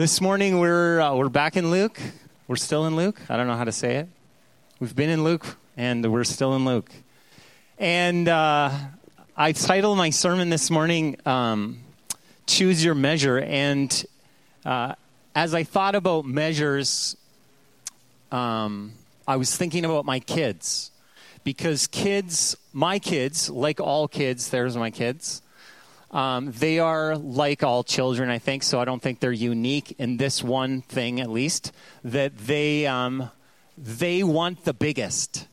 This morning we're uh, we're back in Luke. We're still in Luke. I don't know how to say it. We've been in Luke, and we're still in Luke. And uh, I titled my sermon this morning um, "Choose Your Measure." And uh, as I thought about measures, um, I was thinking about my kids because kids, my kids, like all kids, there's my kids um, they are like all children, I think, so I don't think they're unique in this one thing, at least, that they, um, they want the biggest.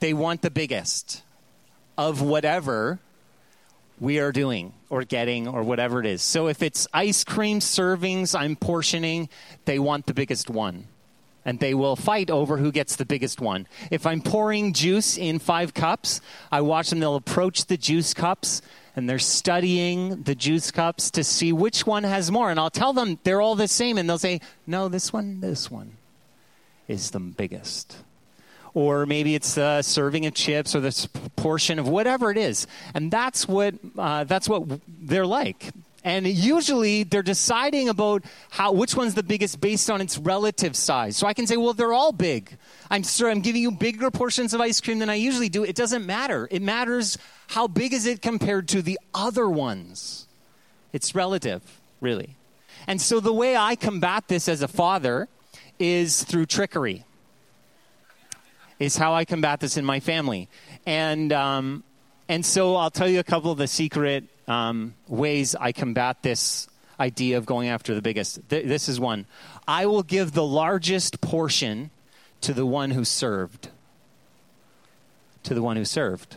They want the biggest of whatever we are doing or getting or whatever it is. So if it's ice cream servings I'm portioning, they want the biggest one. And they will fight over who gets the biggest one. If I'm pouring juice in five cups, I watch them, they'll approach the juice cups and they're studying the juice cups to see which one has more. And I'll tell them they're all the same, and they'll say, No, this one, this one is the biggest. Or maybe it's the serving of chips or this portion of whatever it is. And that's what, uh, that's what they're like. And usually they're deciding about how which one's the biggest based on its relative size. So I can say, well, they're all big. I'm sure I'm giving you bigger portions of ice cream than I usually do. It doesn't matter. It matters how big is it compared to the other ones. It's relative, really. And so the way I combat this as a father is through trickery. Is how I combat this in my family. And um, and so I'll tell you a couple of the secret um, ways I combat this idea of going after the biggest. Th- this is one. I will give the largest portion to the one who served. To the one who served.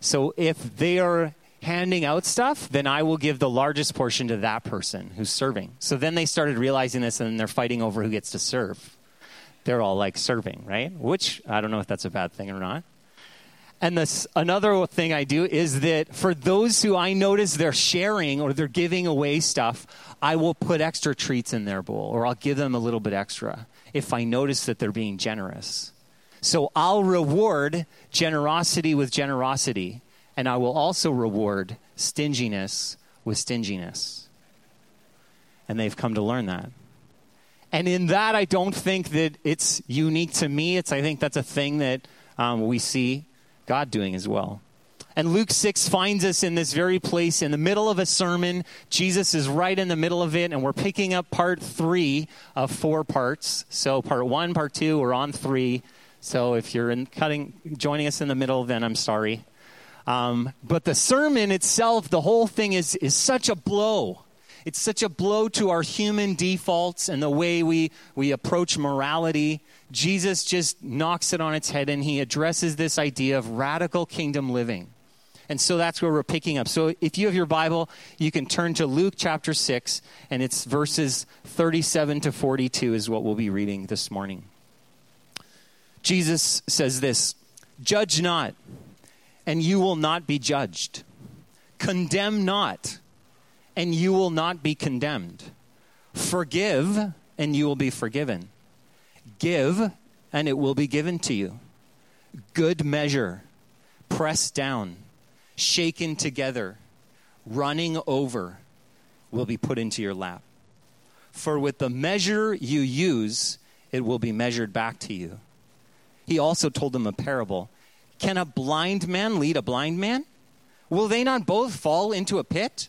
So if they are handing out stuff, then I will give the largest portion to that person who's serving. So then they started realizing this and they're fighting over who gets to serve. They're all like serving, right? Which I don't know if that's a bad thing or not. And this, another thing I do is that for those who I notice they're sharing or they're giving away stuff, I will put extra treats in their bowl or I'll give them a little bit extra if I notice that they're being generous. So I'll reward generosity with generosity, and I will also reward stinginess with stinginess. And they've come to learn that. And in that, I don't think that it's unique to me. It's, I think that's a thing that um, we see God doing as well. And Luke 6 finds us in this very place in the middle of a sermon. Jesus is right in the middle of it, and we're picking up part three of four parts. So, part one, part two, we're on three. So, if you're in cutting, joining us in the middle, then I'm sorry. Um, but the sermon itself, the whole thing is, is such a blow. It's such a blow to our human defaults and the way we, we approach morality. Jesus just knocks it on its head and he addresses this idea of radical kingdom living. And so that's where we're picking up. So if you have your Bible, you can turn to Luke chapter 6, and it's verses 37 to 42 is what we'll be reading this morning. Jesus says this Judge not, and you will not be judged. Condemn not, and you will not be condemned. Forgive, and you will be forgiven. Give, and it will be given to you. Good measure, pressed down, shaken together, running over, will be put into your lap. For with the measure you use, it will be measured back to you. He also told them a parable Can a blind man lead a blind man? Will they not both fall into a pit?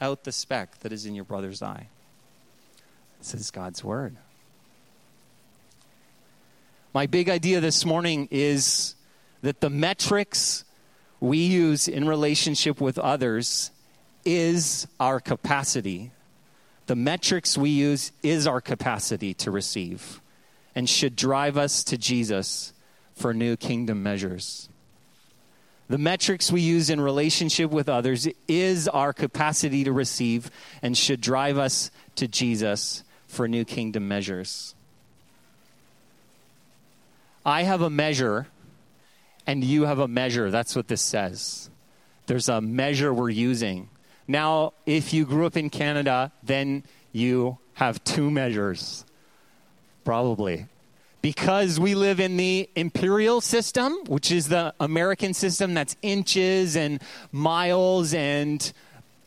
out the speck that is in your brother's eye. This is God's word. My big idea this morning is that the metrics we use in relationship with others is our capacity. The metrics we use is our capacity to receive and should drive us to Jesus for new kingdom measures. The metrics we use in relationship with others is our capacity to receive and should drive us to Jesus for New Kingdom measures. I have a measure, and you have a measure. That's what this says. There's a measure we're using. Now, if you grew up in Canada, then you have two measures. Probably. Because we live in the imperial system, which is the American system that's inches and miles and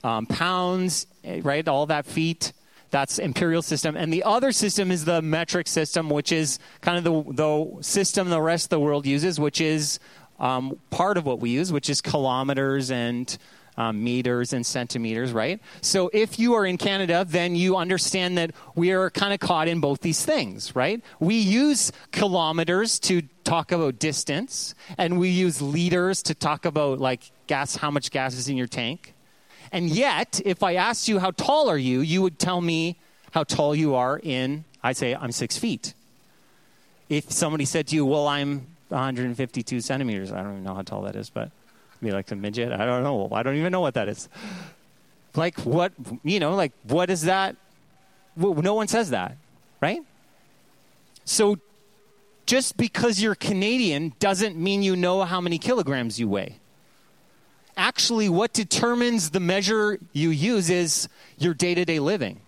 um, pounds, eh, right? All that feet. That's imperial system. And the other system is the metric system, which is kind of the, the system the rest of the world uses, which is um, part of what we use, which is kilometers and um, meters and centimeters, right? So if you are in Canada, then you understand that we are kind of caught in both these things, right? We use kilometers to talk about distance, and we use liters to talk about like gas, how much gas is in your tank. And yet, if I asked you how tall are you, you would tell me how tall you are in, I'd say I'm six feet. If somebody said to you, well, I'm 152 centimeters, I don't even know how tall that is, but be like a midget. I don't know. I don't even know what that is. Like what you know? Like what is that? No one says that, right? So just because you're Canadian doesn't mean you know how many kilograms you weigh. Actually, what determines the measure you use is your day to day living.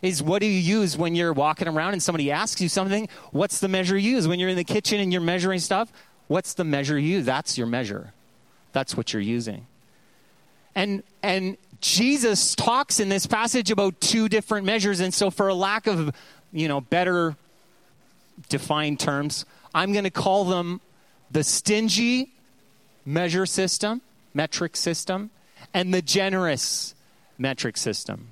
Is what do you use when you're walking around and somebody asks you something? What's the measure you use? When you're in the kitchen and you're measuring stuff, what's the measure you use? That's your measure. That's what you're using. And and Jesus talks in this passage about two different measures and so for a lack of, you know, better defined terms, I'm going to call them the stingy measure system, metric system, and the generous metric system.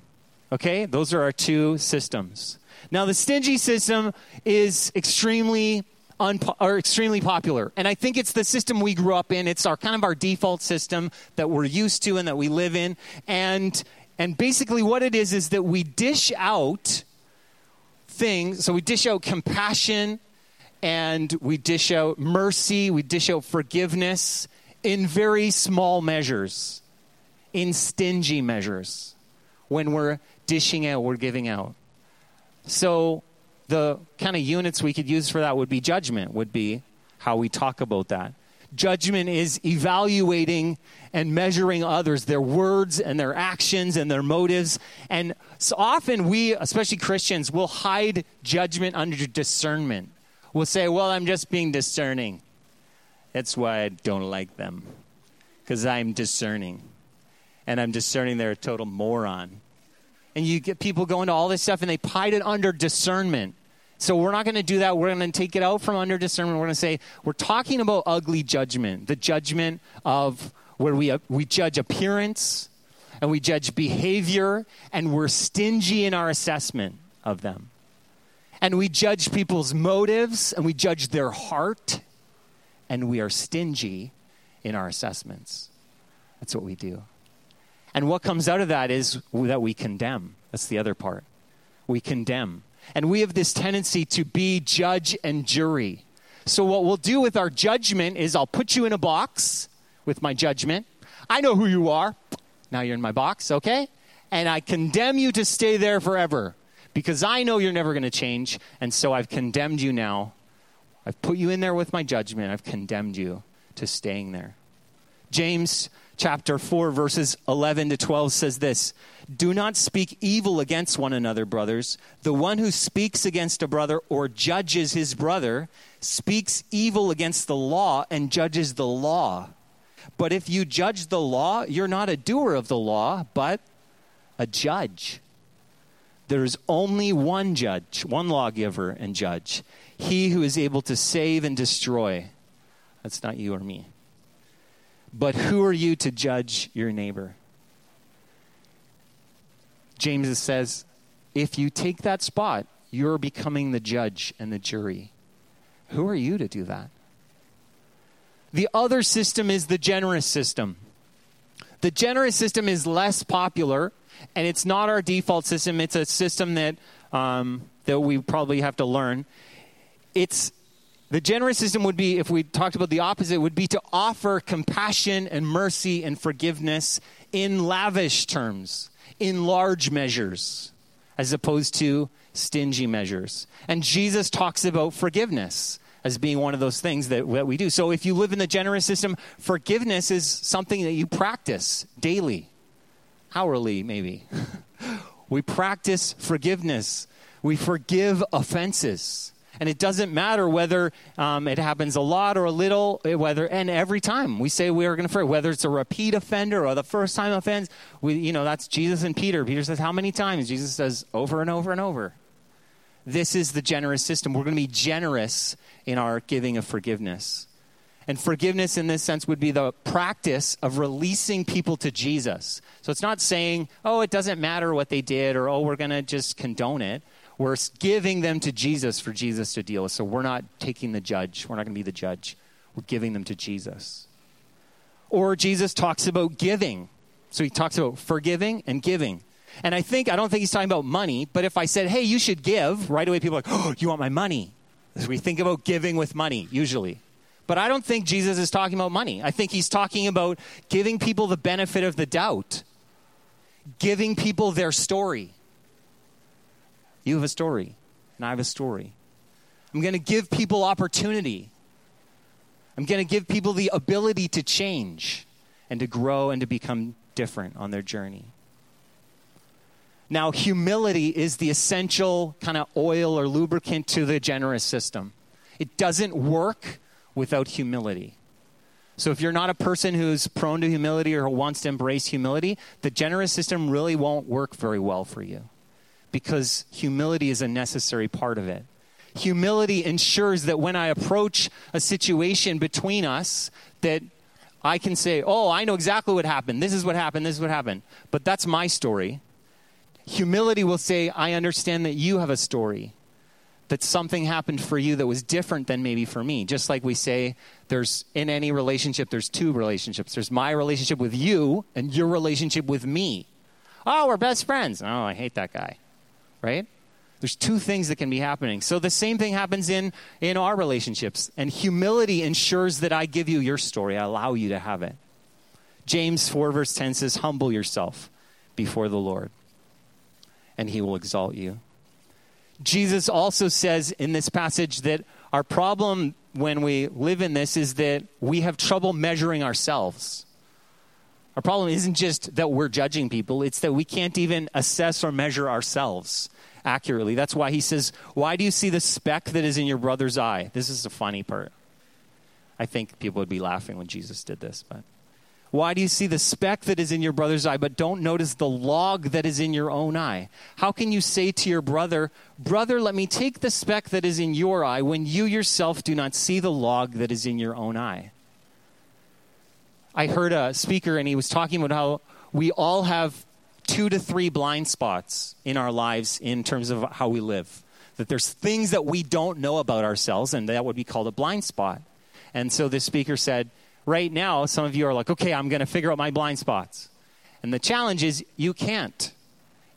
Okay? Those are our two systems. Now, the stingy system is extremely unpo- are extremely popular. And I think it's the system we grew up in. It's our kind of our default system that we're used to and that we live in. And and basically what it is is that we dish out things. So we dish out compassion and we dish out mercy, we dish out forgiveness in very small measures, in stingy measures. When we're dishing out, we're giving out. So the kind of units we could use for that would be judgment, would be how we talk about that. Judgment is evaluating and measuring others, their words and their actions and their motives. And so often we, especially Christians, will hide judgment under discernment. We'll say, well, I'm just being discerning. That's why I don't like them, because I'm discerning. And I'm discerning they're a total moron. And you get people going to all this stuff and they hide it under discernment. So we're not going to do that. We're going to take it out from under discernment. We're going to say we're talking about ugly judgment, the judgment of where we, we judge appearance and we judge behavior and we're stingy in our assessment of them. And we judge people's motives and we judge their heart and we are stingy in our assessments. That's what we do. And what comes out of that is that we condemn. That's the other part. We condemn. And we have this tendency to be judge and jury. So, what we'll do with our judgment is I'll put you in a box with my judgment. I know who you are. Now you're in my box, okay? And I condemn you to stay there forever because I know you're never going to change. And so I've condemned you now. I've put you in there with my judgment. I've condemned you to staying there. James chapter 4, verses 11 to 12 says this Do not speak evil against one another, brothers. The one who speaks against a brother or judges his brother speaks evil against the law and judges the law. But if you judge the law, you're not a doer of the law, but a judge. There's only one judge, one lawgiver and judge, he who is able to save and destroy. That's not you or me. But who are you to judge your neighbor? James says, if you take that spot, you're becoming the judge and the jury. Who are you to do that? The other system is the generous system. The generous system is less popular, and it's not our default system. It's a system that um, that we probably have to learn. It's the generous system would be, if we talked about the opposite, would be to offer compassion and mercy and forgiveness in lavish terms, in large measures. as opposed to stingy measures. And Jesus talks about forgiveness as being one of those things that, that we do. So if you live in the generous system, forgiveness is something that you practice daily, hourly, maybe. we practice forgiveness, we forgive offenses. And it doesn't matter whether um, it happens a lot or a little, eh, whether and every time we say we are going to forgive, whether it's a repeat offender or the first time offense, we, you know, that's Jesus and Peter. Peter says, How many times? Jesus says, Over and over and over. This is the generous system. We're going to be generous in our giving of forgiveness. And forgiveness in this sense would be the practice of releasing people to Jesus. So it's not saying, oh, it doesn't matter what they did or, oh, we're going to just condone it. We're giving them to Jesus for Jesus to deal with. So we're not taking the judge. We're not going to be the judge. We're giving them to Jesus. Or Jesus talks about giving. So he talks about forgiving and giving. And I think, I don't think he's talking about money, but if I said, hey, you should give, right away people are like, oh, you want my money? We think about giving with money, usually. But I don't think Jesus is talking about money. I think he's talking about giving people the benefit of the doubt, giving people their story. You have a story, and I have a story. I'm going to give people opportunity. I'm going to give people the ability to change and to grow and to become different on their journey. Now, humility is the essential kind of oil or lubricant to the generous system. It doesn't work without humility. So, if you're not a person who's prone to humility or who wants to embrace humility, the generous system really won't work very well for you because humility is a necessary part of it. Humility ensures that when I approach a situation between us, that I can say, Oh, I know exactly what happened. This is what happened. This is what happened. But that's my story. Humility will say, I understand that you have a story, that something happened for you that was different than maybe for me. Just like we say, there's in any relationship, there's two relationships. There's my relationship with you and your relationship with me. Oh, we're best friends. Oh, I hate that guy. Right? There's two things that can be happening. So the same thing happens in, in our relationships. And humility ensures that I give you your story, I allow you to have it. James 4, verse 10 says, Humble yourself before the Lord and he will exalt you. Jesus also says in this passage that our problem when we live in this is that we have trouble measuring ourselves. Our problem isn't just that we're judging people, it's that we can't even assess or measure ourselves accurately. That's why he says, Why do you see the speck that is in your brother's eye? This is the funny part. I think people would be laughing when Jesus did this, but why do you see the speck that is in your brother's eye, but don't notice the log that is in your own eye? How can you say to your brother, Brother, let me take the speck that is in your eye, when you yourself do not see the log that is in your own eye? I heard a speaker, and he was talking about how we all have two to three blind spots in our lives in terms of how we live. That there's things that we don't know about ourselves, and that would be called a blind spot. And so this speaker said, right now, some of you are like, okay, I'm going to figure out my blind spots. And the challenge is you can't.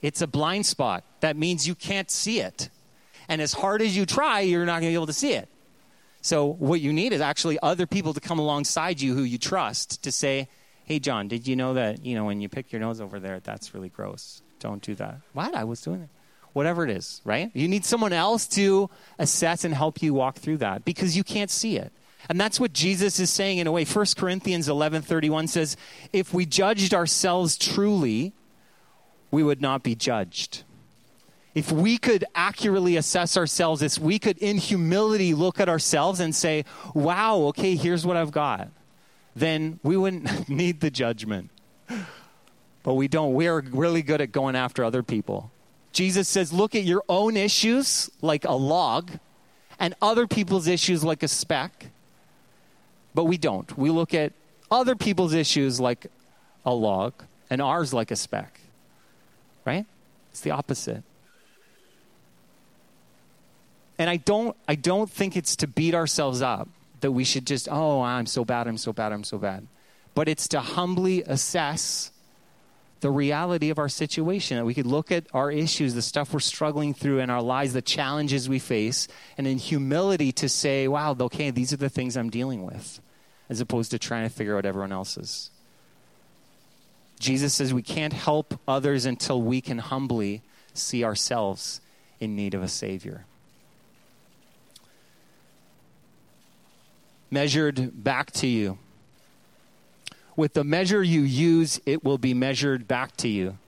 It's a blind spot. That means you can't see it. And as hard as you try, you're not going to be able to see it. So, what you need is actually other people to come alongside you who you trust to say, hey, John, did you know that, you know, when you pick your nose over there, that's really gross. Don't do that. What? I was doing it. Whatever it is, right? You need someone else to assess and help you walk through that because you can't see it. And that's what Jesus is saying in a way. 1 Corinthians 11:31 says, "If we judged ourselves truly, we would not be judged." If we could accurately assess ourselves, if we could in humility look at ourselves and say, "Wow, okay, here's what I've got." Then we wouldn't need the judgment. But we don't. We're really good at going after other people. Jesus says, "Look at your own issues like a log." and other people's issues like a speck but we don't. We look at other people's issues like a log and ours like a speck. Right? It's the opposite. And I don't I don't think it's to beat ourselves up that we should just, oh, I'm so bad, I'm so bad, I'm so bad. But it's to humbly assess the reality of our situation. That we could look at our issues, the stuff we're struggling through in our lives, the challenges we face, and in humility to say, wow, okay, these are the things I'm dealing with as opposed to trying to figure out everyone else's. Jesus says we can't help others until we can humbly see ourselves in need of a Savior. Measured back to you. With the measure you use, it will be measured back to you.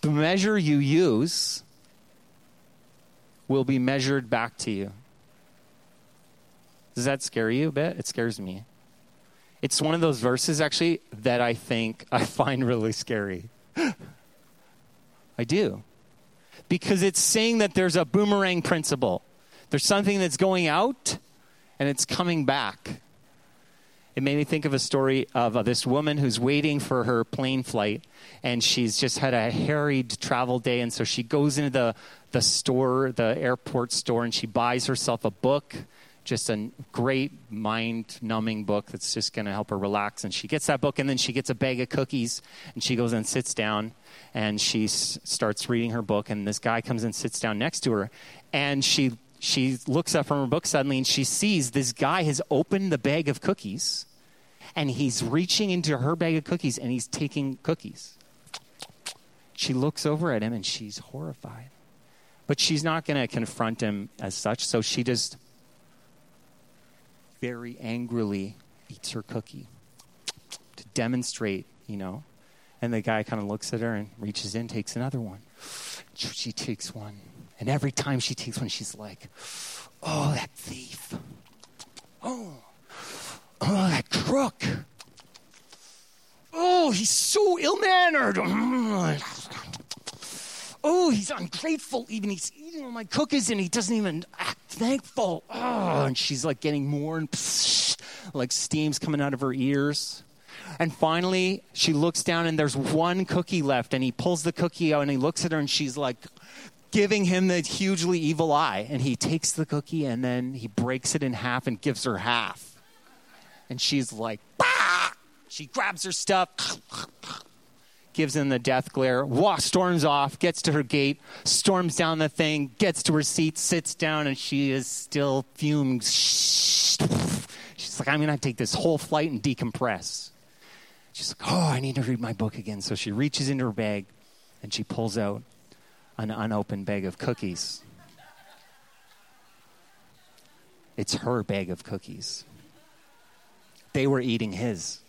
The measure you use will be measured back to you. Does that scare you a bit? It scares me. It's one of those verses, actually, that I think I find really scary. I do. Because it's saying that there's a boomerang principle. There's something that's going out and it's coming back. It made me think of a story of uh, this woman who's waiting for her plane flight, and she's just had a harried travel day, and so she goes into the, the store, the airport store, and she buys herself a book just a great mind numbing book that's just going to help her relax. And she gets that book, and then she gets a bag of cookies, and she goes and sits down, and she s- starts reading her book. And this guy comes and sits down next to her, and she she looks up from her book suddenly, and she sees this guy has opened the bag of cookies, and he's reaching into her bag of cookies, and he's taking cookies. She looks over at him, and she's horrified. But she's not going to confront him as such, so she just very angrily eats her cookie to demonstrate, you know. And the guy kind of looks at her and reaches in, takes another one. She takes one. And every time she takes one, she's like, oh, that thief. Oh, oh, that crook. Oh, he's so ill mannered. Oh, he's ungrateful. Even he's eating all my cookies and he doesn't even act thankful. Oh, and she's like getting more and psh, like steam's coming out of her ears. And finally, she looks down and there's one cookie left. And he pulls the cookie out and he looks at her and she's like giving him the hugely evil eye. And he takes the cookie and then he breaks it in half and gives her half. And she's like, bah! She grabs her stuff gives him the death glare, walks, storms off, gets to her gate, storms down the thing, gets to her seat, sits down, and she is still fumed. She's like, I'm going to take this whole flight and decompress. She's like, Oh, I need to read my book again. So she reaches into her bag and she pulls out an unopened bag of cookies. It's her bag of cookies. They were eating his.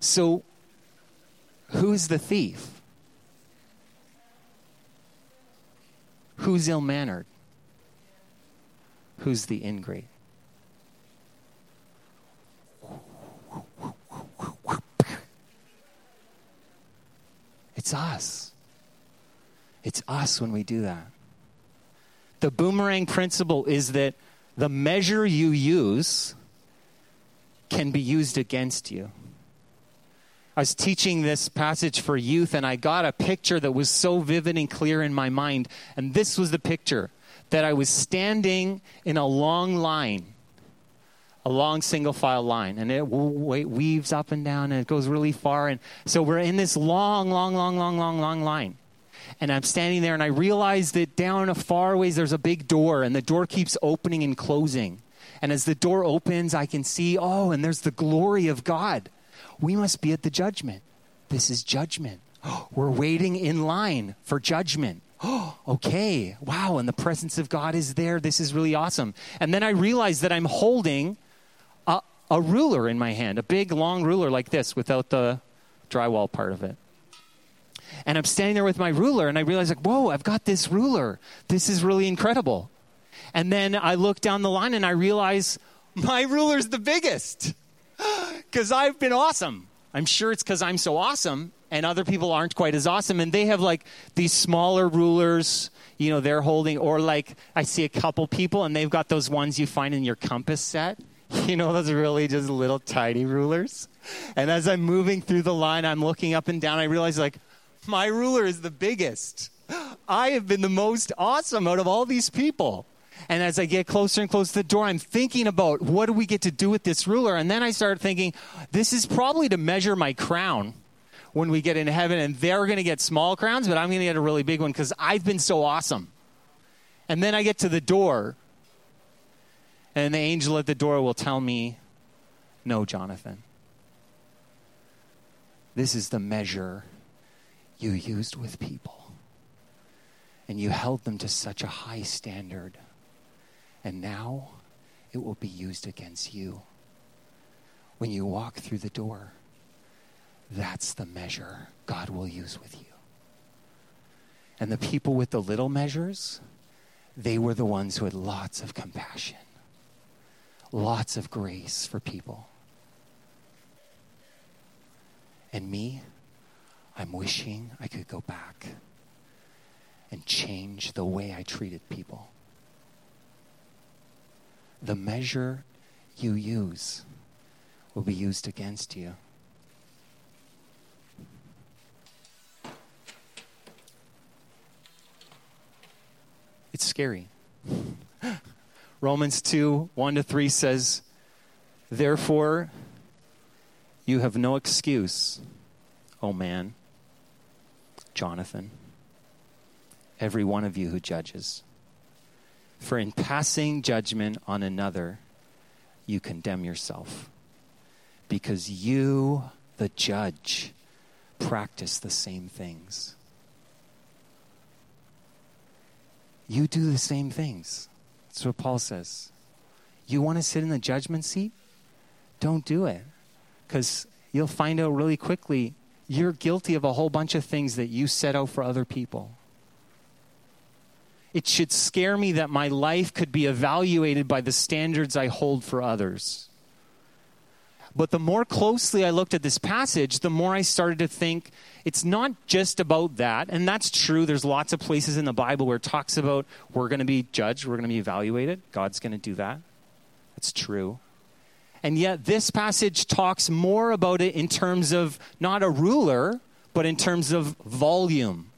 So, who's the thief? Who's ill mannered? Who's the ingrate? It's us. It's us when we do that. The boomerang principle is that the measure you use can be used against you. I was teaching this passage for youth, and I got a picture that was so vivid and clear in my mind. And this was the picture that I was standing in a long line, a long single file line, and it weaves up and down, and it goes really far. And so we're in this long, long, long, long, long, long line. And I'm standing there, and I realize that down a far ways there's a big door, and the door keeps opening and closing. And as the door opens, I can see, oh, and there's the glory of God we must be at the judgment. This is judgment. We're waiting in line for judgment. Oh, okay. Wow. And the presence of God is there. This is really awesome. And then I realize that I'm holding a, ruler in my hand, a big, long ruler like this without the drywall part of it. And I'm standing there with my ruler, and I realize, like, whoa, I've got this ruler. This is really incredible. And then I look down the line and I realize my ruler's the biggest because I've been awesome. I'm sure it's because I'm so awesome and other people aren't quite as awesome. And they have like these smaller rulers, you know, they're holding, or like I see a couple people and they've got those ones you find in your compass set. You know, those really just little tiny rulers. And as I'm moving through the line, I'm looking up and down. I realize like my ruler is the biggest. I have been the most awesome out of all these people. And as I get closer and closer to the door, I'm thinking about what do we get to do with this ruler? And then I start thinking, this is probably to measure my crown when we get into heaven. And they're going to get small crowns, but I'm going to get a really big one because I've been so awesome. And then I get to the door, and the angel at the door will tell me, No, Jonathan. This is the measure you used with people. And you held them to such a high standard. And now it will be used against you. When you walk through the door, that's the measure God will use with you. And the people with the little measures, they were the ones who had lots of compassion, lots of grace for people. And me, I'm wishing I could go back and change the way I treated people. The measure you use will be used against you. It's scary. Romans 2 1 to 3 says, Therefore, you have no excuse, O man, Jonathan, every one of you who judges. For in passing judgment on another, you condemn yourself. Because you, the judge, practice the same things. You do the same things. That's what Paul says. You want to sit in the judgment seat? Don't do it. Because you'll find out really quickly you're guilty of a whole bunch of things that you set out for other people. It should scare me that my life could be evaluated by the standards I hold for others. But the more closely I looked at this passage, the more I started to think it's not just about that. And that's true. There's lots of places in the Bible where it talks about we're going to be judged, we're going to be evaluated. God's going to do that. That's true. And yet, this passage talks more about it in terms of not a ruler, but in terms of volume,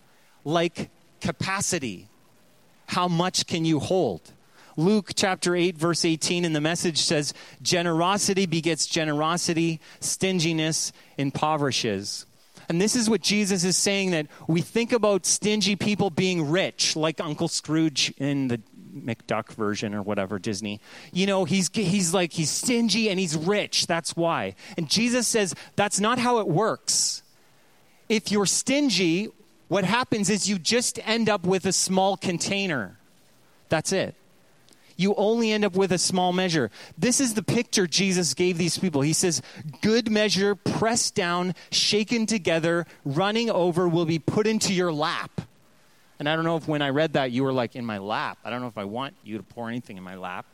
like capacity. How much can you hold? Luke chapter 8, verse 18 in the message says, Generosity begets generosity, stinginess impoverishes. And this is what Jesus is saying that we think about stingy people being rich, like Uncle Scrooge in the McDuck version or whatever Disney. You know, he's he's like he's stingy and he's rich. That's why. And Jesus says that's not how it works. If you're stingy, what happens is you just end up with a small container. That's it. You only end up with a small measure. This is the picture Jesus gave these people. He says, Good measure, pressed down, shaken together, running over, will be put into your lap. And I don't know if when I read that, you were like, in my lap. I don't know if I want you to pour anything in my lap.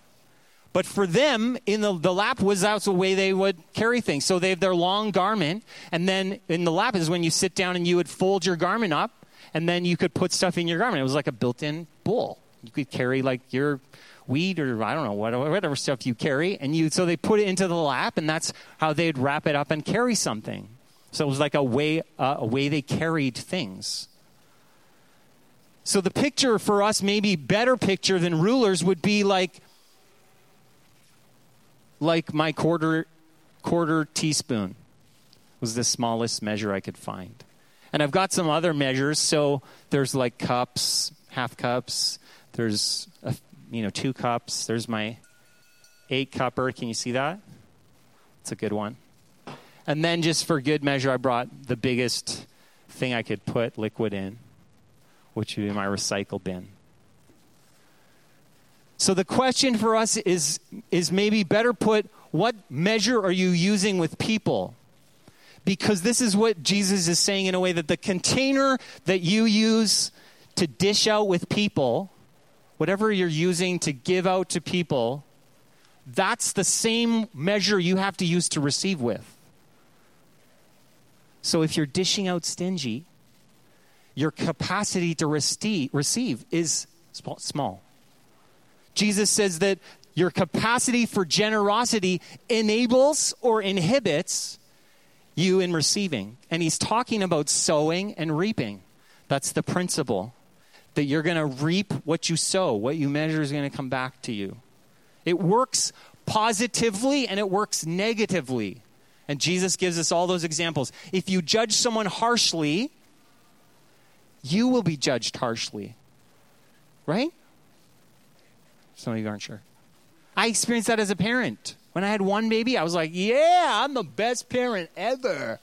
But for them, in the, the lap was that's the way they would carry things. So they have their long garment, and then in the lap is when you sit down and you would fold your garment up, and then you could put stuff in your garment. It was like a built-in bowl. You could carry like your weed or I don't know whatever, whatever stuff you carry, and you so they put it into the lap, and that's how they'd wrap it up and carry something. So it was like a way uh, a way they carried things. So the picture for us, maybe better picture than rulers, would be like like my quarter quarter teaspoon was the smallest measure I could find. And I've got some other measures. So there's like cups, half cups. There's a, you know two cups. There's my eight cupper. Can you see that? It's a good one. And then just for good measure, I brought the biggest thing I could put liquid in which would be my recycle bin. So the question for us is, is maybe better put, what measure are you using with people? Because this is what Jesus is saying in a way that the container that you use to dish out with people, whatever you're using to give out to people, that's the same measure you have to use to receive with. So if you're dishing out stingy, your capacity to receive is small. Jesus says that your capacity for generosity enables or inhibits you in receiving. And he's talking about sowing and reaping. That's the principle that you're going to reap what you sow, what you measure is going to come back to you. It works positively and it works negatively. And Jesus gives us all those examples. If you judge someone harshly, you will be judged harshly. Right? Some of you aren't sure. I experienced that as a parent. When I had one baby, I was like, yeah, I'm the best parent ever.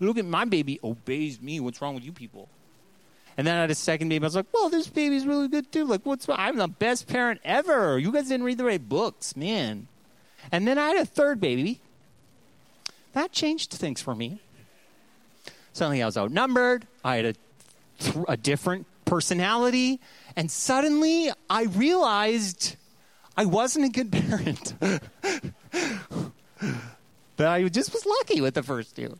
look at my baby obeys me. What's wrong with you people? And then I had a second baby. I was like, well, this baby's really good too. Like, what's? I'm the best parent ever. You guys didn't read the right books, man. And then I had a third baby. That changed things for me. Suddenly I was outnumbered. I had a, a different personality. And suddenly I realized I wasn't a good parent. that I just was lucky with the first two.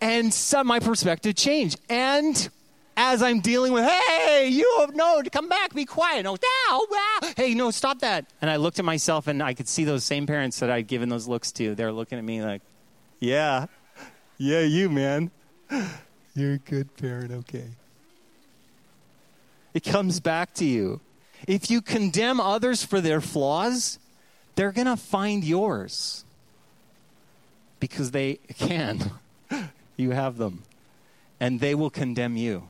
And so my perspective changed. And as I'm dealing with, hey, you have no, come back, be quiet. No, now, wow. Hey, no, stop that. And I looked at myself and I could see those same parents that I'd given those looks to. They're looking at me like, yeah, yeah, you, man. You're a good parent, okay. It comes back to you. If you condemn others for their flaws, they're going to find yours because they can. you have them. And they will condemn you.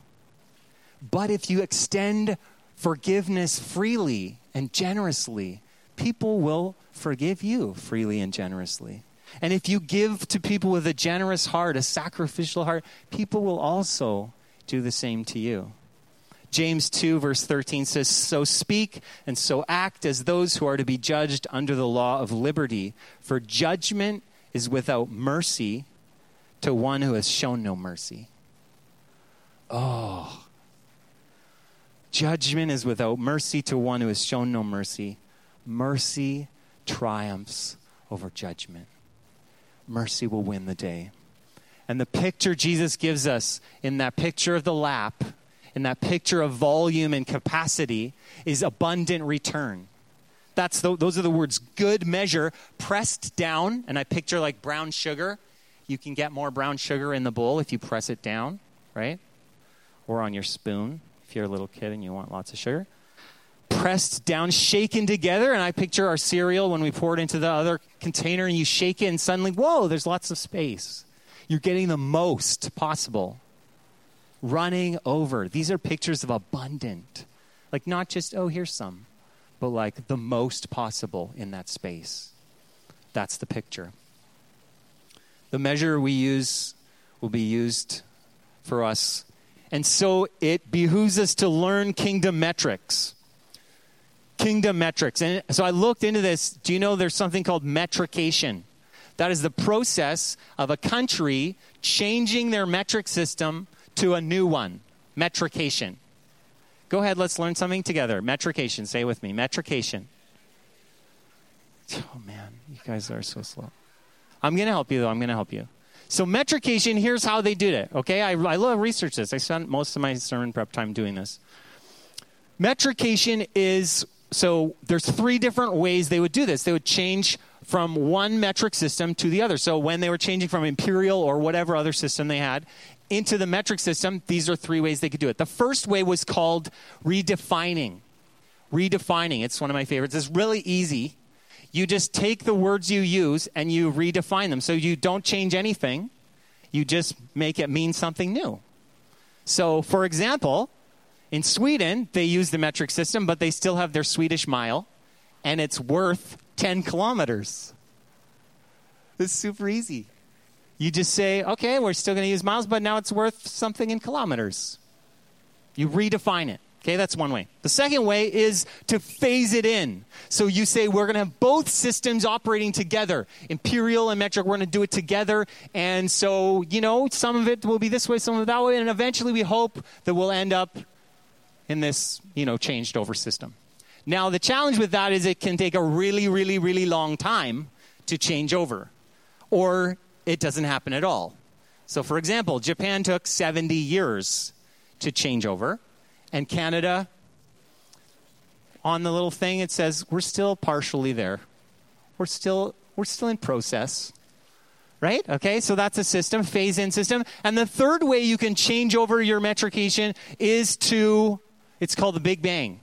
But if you extend forgiveness freely and generously, people will forgive you freely and generously. And if you give to people with a generous heart, a sacrificial heart, people will also do the same to you. James 2, verse 13 says, So speak and so act as those who are to be judged under the law of liberty, for judgment is without mercy to one who has shown no mercy. Oh, Judgment is without mercy to one who has shown no mercy. Mercy triumphs over judgment. Mercy will win the day. And the picture Jesus gives us in that picture of the lap, in that picture of volume and capacity, is abundant return. That's the, those are the words good measure, pressed down. And I picture like brown sugar. You can get more brown sugar in the bowl if you press it down, right? Or on your spoon you're a little kid and you want lots of sugar. Pressed down, shaken together, and I picture our cereal when we pour it into the other container and you shake it, and suddenly, whoa, there's lots of space. You're getting the most possible. Running over. These are pictures of abundant. Like, not just, oh, here's some, but like the most possible in that space. That's the picture. The measure we use will be used for us and so it behooves us to learn kingdom metrics. Kingdom metrics. And so I looked into this. Do you know there's something called metrication? That is the process of a country changing their metric system to a new one. Metrication. Go ahead, let's learn something together. Metrication. Say with me. Metrication. Oh man, you guys are so slow. I'm going to help you though. I'm going to help you. So metrication, here's how they did it. Okay, I, I love research this. I spent most of my sermon prep time doing this. Metrication is so there's three different ways they would do this. They would change from one metric system to the other. So when they were changing from imperial or whatever other system they had into the metric system, these are three ways they could do it. The first way was called redefining. Redefining. It's one of my favorites. It's really easy you just take the words you use and you redefine them. So you don't change anything, you just make it mean something new. So, for example, in Sweden, they use the metric system, but they still have their Swedish mile, and it's worth 10 kilometers. It's super easy. You just say, okay, we're still going to use miles, but now it's worth something in kilometers. You redefine it. Okay, that's one way. The second way is to phase it in. So you say we're going to have both systems operating together, imperial and metric. We're going to do it together. And so, you know, some of it will be this way, some of it that way. And eventually we hope that we'll end up in this, you know, changed over system. Now, the challenge with that is it can take a really, really, really long time to change over, or it doesn't happen at all. So, for example, Japan took 70 years to change over and Canada, on the little thing, it says we're still partially there. We're still, we're still in process. Right? Okay, so that's a system, phase in system. And the third way you can change over your metrication is to, it's called the Big Bang.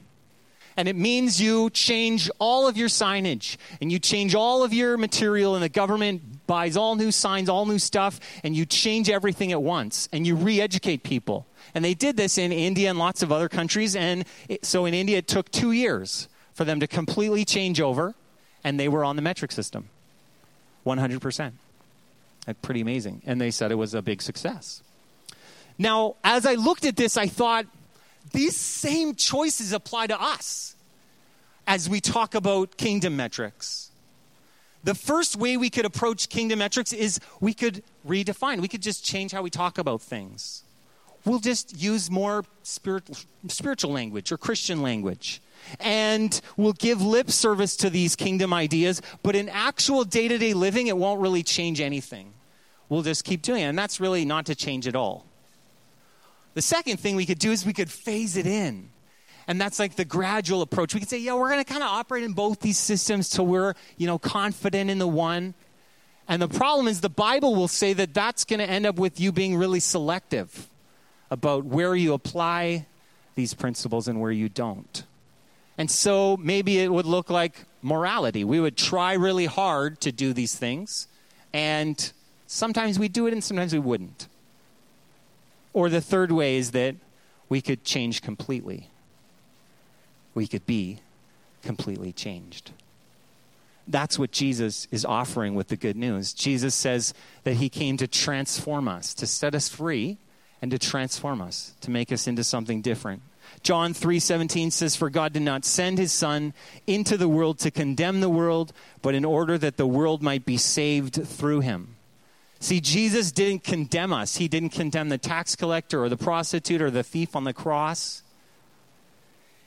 And it means you change all of your signage and you change all of your material, and the government buys all new signs, all new stuff, and you change everything at once and you re educate people. And they did this in India and lots of other countries. And it, so in India, it took two years for them to completely change over, and they were on the metric system 100%. Like, pretty amazing. And they said it was a big success. Now, as I looked at this, I thought these same choices apply to us as we talk about kingdom metrics. The first way we could approach kingdom metrics is we could redefine, we could just change how we talk about things. We'll just use more spiritual, spiritual language or Christian language. And we'll give lip service to these kingdom ideas, but in actual day to day living, it won't really change anything. We'll just keep doing it. And that's really not to change at all. The second thing we could do is we could phase it in. And that's like the gradual approach. We could say, yeah, we're going to kind of operate in both these systems till we're, you know, confident in the one. And the problem is the Bible will say that that's going to end up with you being really selective about where you apply these principles and where you don't. And so maybe it would look like morality. We would try really hard to do these things, and sometimes we do it and sometimes we wouldn't. Or the third way is that we could change completely. We could be completely changed. That's what Jesus is offering with the good news. Jesus says that he came to transform us, to set us free, and to transform us, to make us into something different. John 3:17 says for God did not send his son into the world to condemn the world, but in order that the world might be saved through him. See, Jesus didn't condemn us. He didn't condemn the tax collector or the prostitute or the thief on the cross.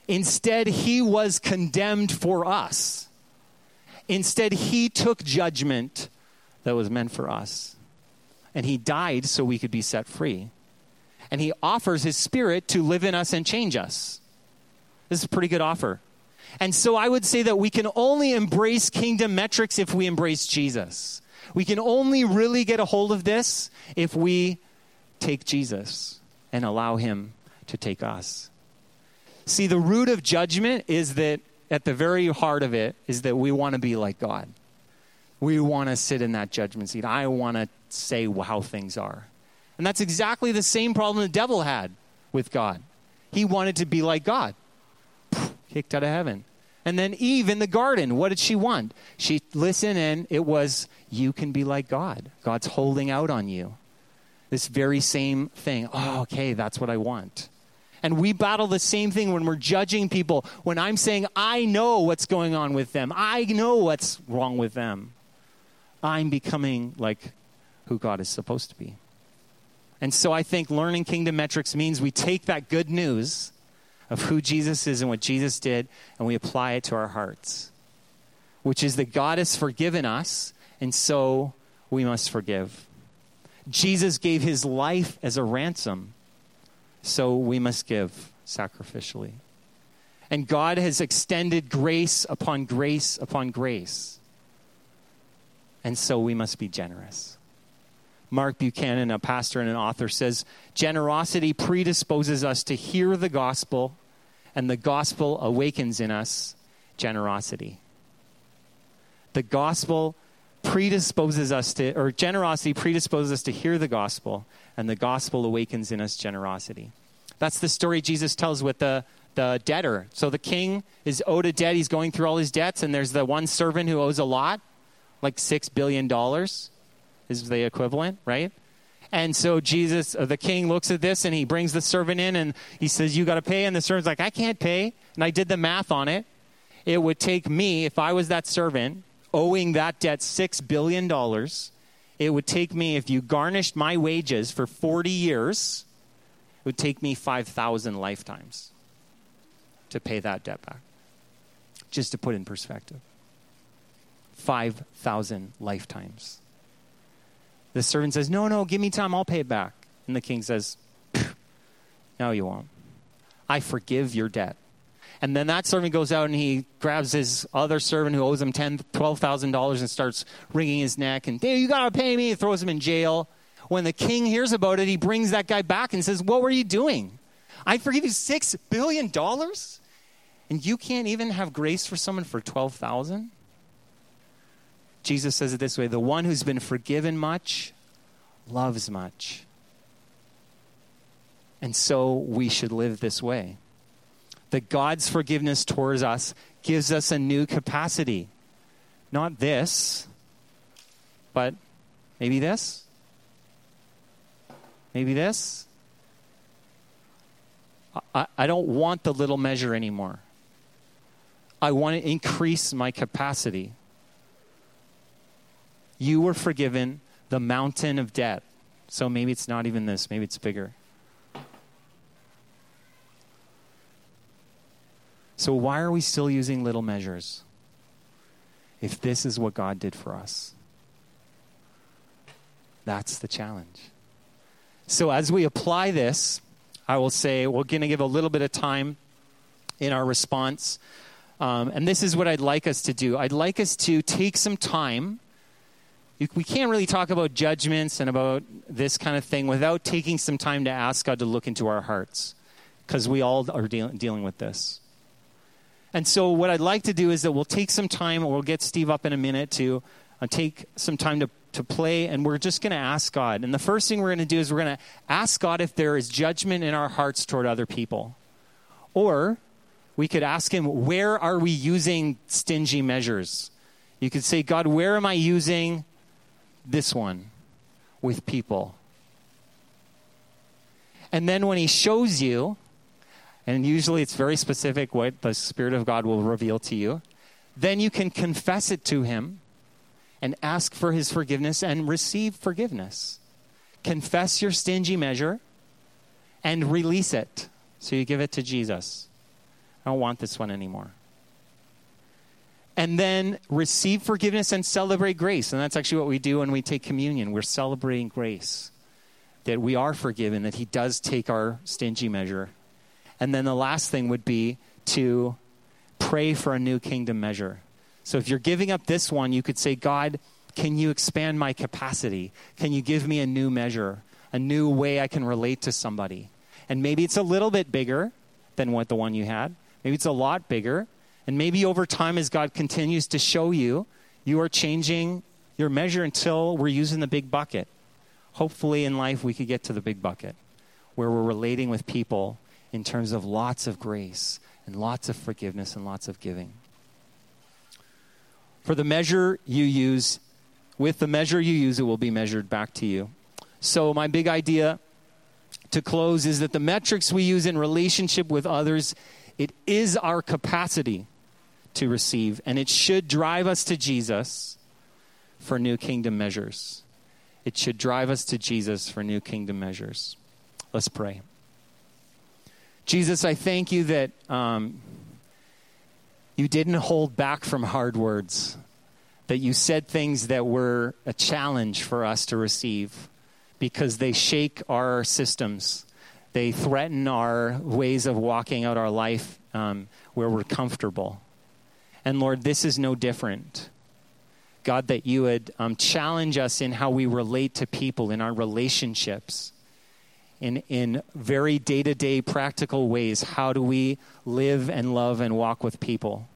Instead, he was condemned for us. Instead, he took judgment that was meant for us. And he died so we could be set free. And he offers his spirit to live in us and change us. This is a pretty good offer. And so I would say that we can only embrace kingdom metrics if we embrace Jesus. We can only really get a hold of this if we take Jesus and allow him to take us. See, the root of judgment is that at the very heart of it is that we want to be like God. We want to sit in that judgment seat. I want to say how things are. And that's exactly the same problem the devil had with God. He wanted to be like God, kicked out of heaven. And then Eve in the garden, what did she want? She listened, and it was, you can be like God. God's holding out on you. This very same thing. Oh, okay, that's what I want. And we battle the same thing when we're judging people. When I'm saying, I know what's going on with them, I know what's wrong with them. I'm becoming like who God is supposed to be. And so I think learning kingdom metrics means we take that good news of who Jesus is and what Jesus did, and we apply it to our hearts, which is that God has forgiven us, and so we must forgive. Jesus gave his life as a ransom, so we must give sacrificially. And God has extended grace upon grace upon grace, and so we must be generous. Mark Buchanan, a pastor and an author, says generosity predisposes us to hear the gospel, and the gospel awakens in us generosity. The gospel predisposes us to, or generosity predisposes us to hear the gospel, and the gospel awakens in us generosity. That's the story Jesus tells with the, the debtor. So the king is owed a debt. He's going through all his debts, and there's the one servant who owes a lot, like $6 billion is the equivalent, right? And so Jesus, uh, the king, looks at this and he brings the servant in and he says, You got to pay. And the servant's like, I can't pay. And I did the math on it. It would take me, if I was that servant, owing that debt $6 billion, it would take me, if you garnished my wages for 40 years, it would take me 5,000 lifetimes to pay that debt back. Just to put in perspective 5,000 lifetimes. The servant says, No, no, give me time, I'll pay it back. And the king says, No, you won't. I forgive your debt. And then that servant goes out and he grabs his other servant who owes him ten, twelve thousand dollars and starts wringing his neck and, hey, you gotta pay me. He throws him in jail. When the king hears about it, he brings that guy back and says, What were you doing? I forgive you six billion dollars, and you can't even have grace for someone for twelve thousand. Jesus says it this way the one who's been forgiven much loves much. And so we should live this way. That God's forgiveness towards us gives us a new capacity. Not this, but Maybe this? Maybe this? I, I don't want the little measure anymore. I want to increase my capacity. You were forgiven the mountain of debt. So maybe it's not even this, maybe it's bigger. So, why are we still using little measures if this is what God did for us? That's the challenge. So, as we apply this, I will say we're going to give a little bit of time in our response. Um, and this is what I'd like us to do. I'd like us to take some time. We can't really talk about judgments and about this kind of thing without taking some time to ask God to look into our hearts, because we all are deal- dealing with this. And so, what I'd like to do is that we'll take some time, or we'll get Steve up in a minute to uh, take some time to, to play, and we're just going to ask God. And the first thing we're going to do is we're going to ask God if there is judgment in our hearts toward other people. Or we could ask Him, where are we using stingy measures? You could say, God, where am I using this one with people? And then when He shows you, and usually it's very specific what the Spirit of God will reveal to you. Then you can confess it to Him and ask for His forgiveness and receive forgiveness. Confess your stingy measure and release it. So you give it to Jesus. I don't want this one anymore. And then receive forgiveness and celebrate grace. And that's actually what we do when we take communion. We're celebrating grace. That we are forgiven, that He does take our stingy measure and then the last thing would be to pray for a new kingdom measure. So if you're giving up this one, you could say, God, can you expand my capacity? Can you give me a new measure, a new way I can relate to somebody? And maybe it's a little bit bigger than what the one you had. Maybe it's a lot bigger. And maybe over time, as God continues to show you, you are changing your measure until we're using the big bucket. Hopefully, in life, we could get to the big bucket where we're relating with people in terms of lots of grace and lots of forgiveness and lots of giving. For the measure you use, with the measure you use, it will be measured back to you. So, my big idea to close is that the metrics we use in relationship with others, it is our capacity to receive, and it should drive us to Jesus for new kingdom measures. It should drive us to Jesus for new kingdom measures. Let's pray. Jesus, I thank you that um, you didn't hold back from hard words, that you said things that were a challenge for us to receive because they shake our systems. They threaten our ways of walking out our life um, where we're comfortable. And Lord, this is no different. God, that you would um, challenge us in how we relate to people in our relationships in, in very day to day practical ways. How do we live and love and walk with people?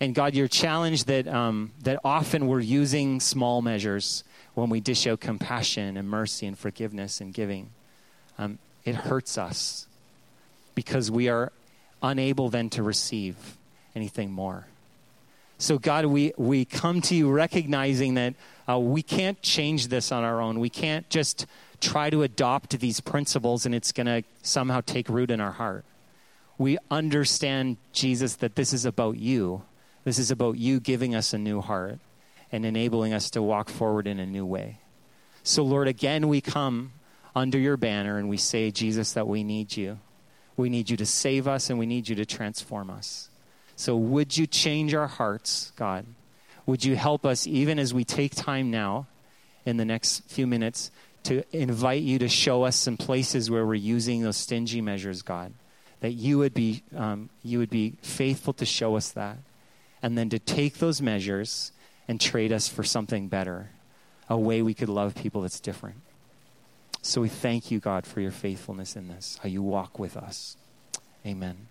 And God, your challenge that, um, that often we're using small measures when we dish out compassion and mercy and forgiveness and giving. Um, it hurts us because we are unable then to receive anything more. So, God, we, we come to you recognizing that uh, we can't change this on our own. We can't just try to adopt these principles and it's going to somehow take root in our heart. We understand, Jesus, that this is about you. This is about you giving us a new heart and enabling us to walk forward in a new way. So, Lord, again, we come under your banner and we say, Jesus, that we need you. We need you to save us and we need you to transform us. So, would you change our hearts, God? Would you help us, even as we take time now in the next few minutes, to invite you to show us some places where we're using those stingy measures, God. That you would be um, you would be faithful to show us that, and then to take those measures and trade us for something better, a way we could love people that's different. So we thank you, God, for your faithfulness in this, how you walk with us. Amen.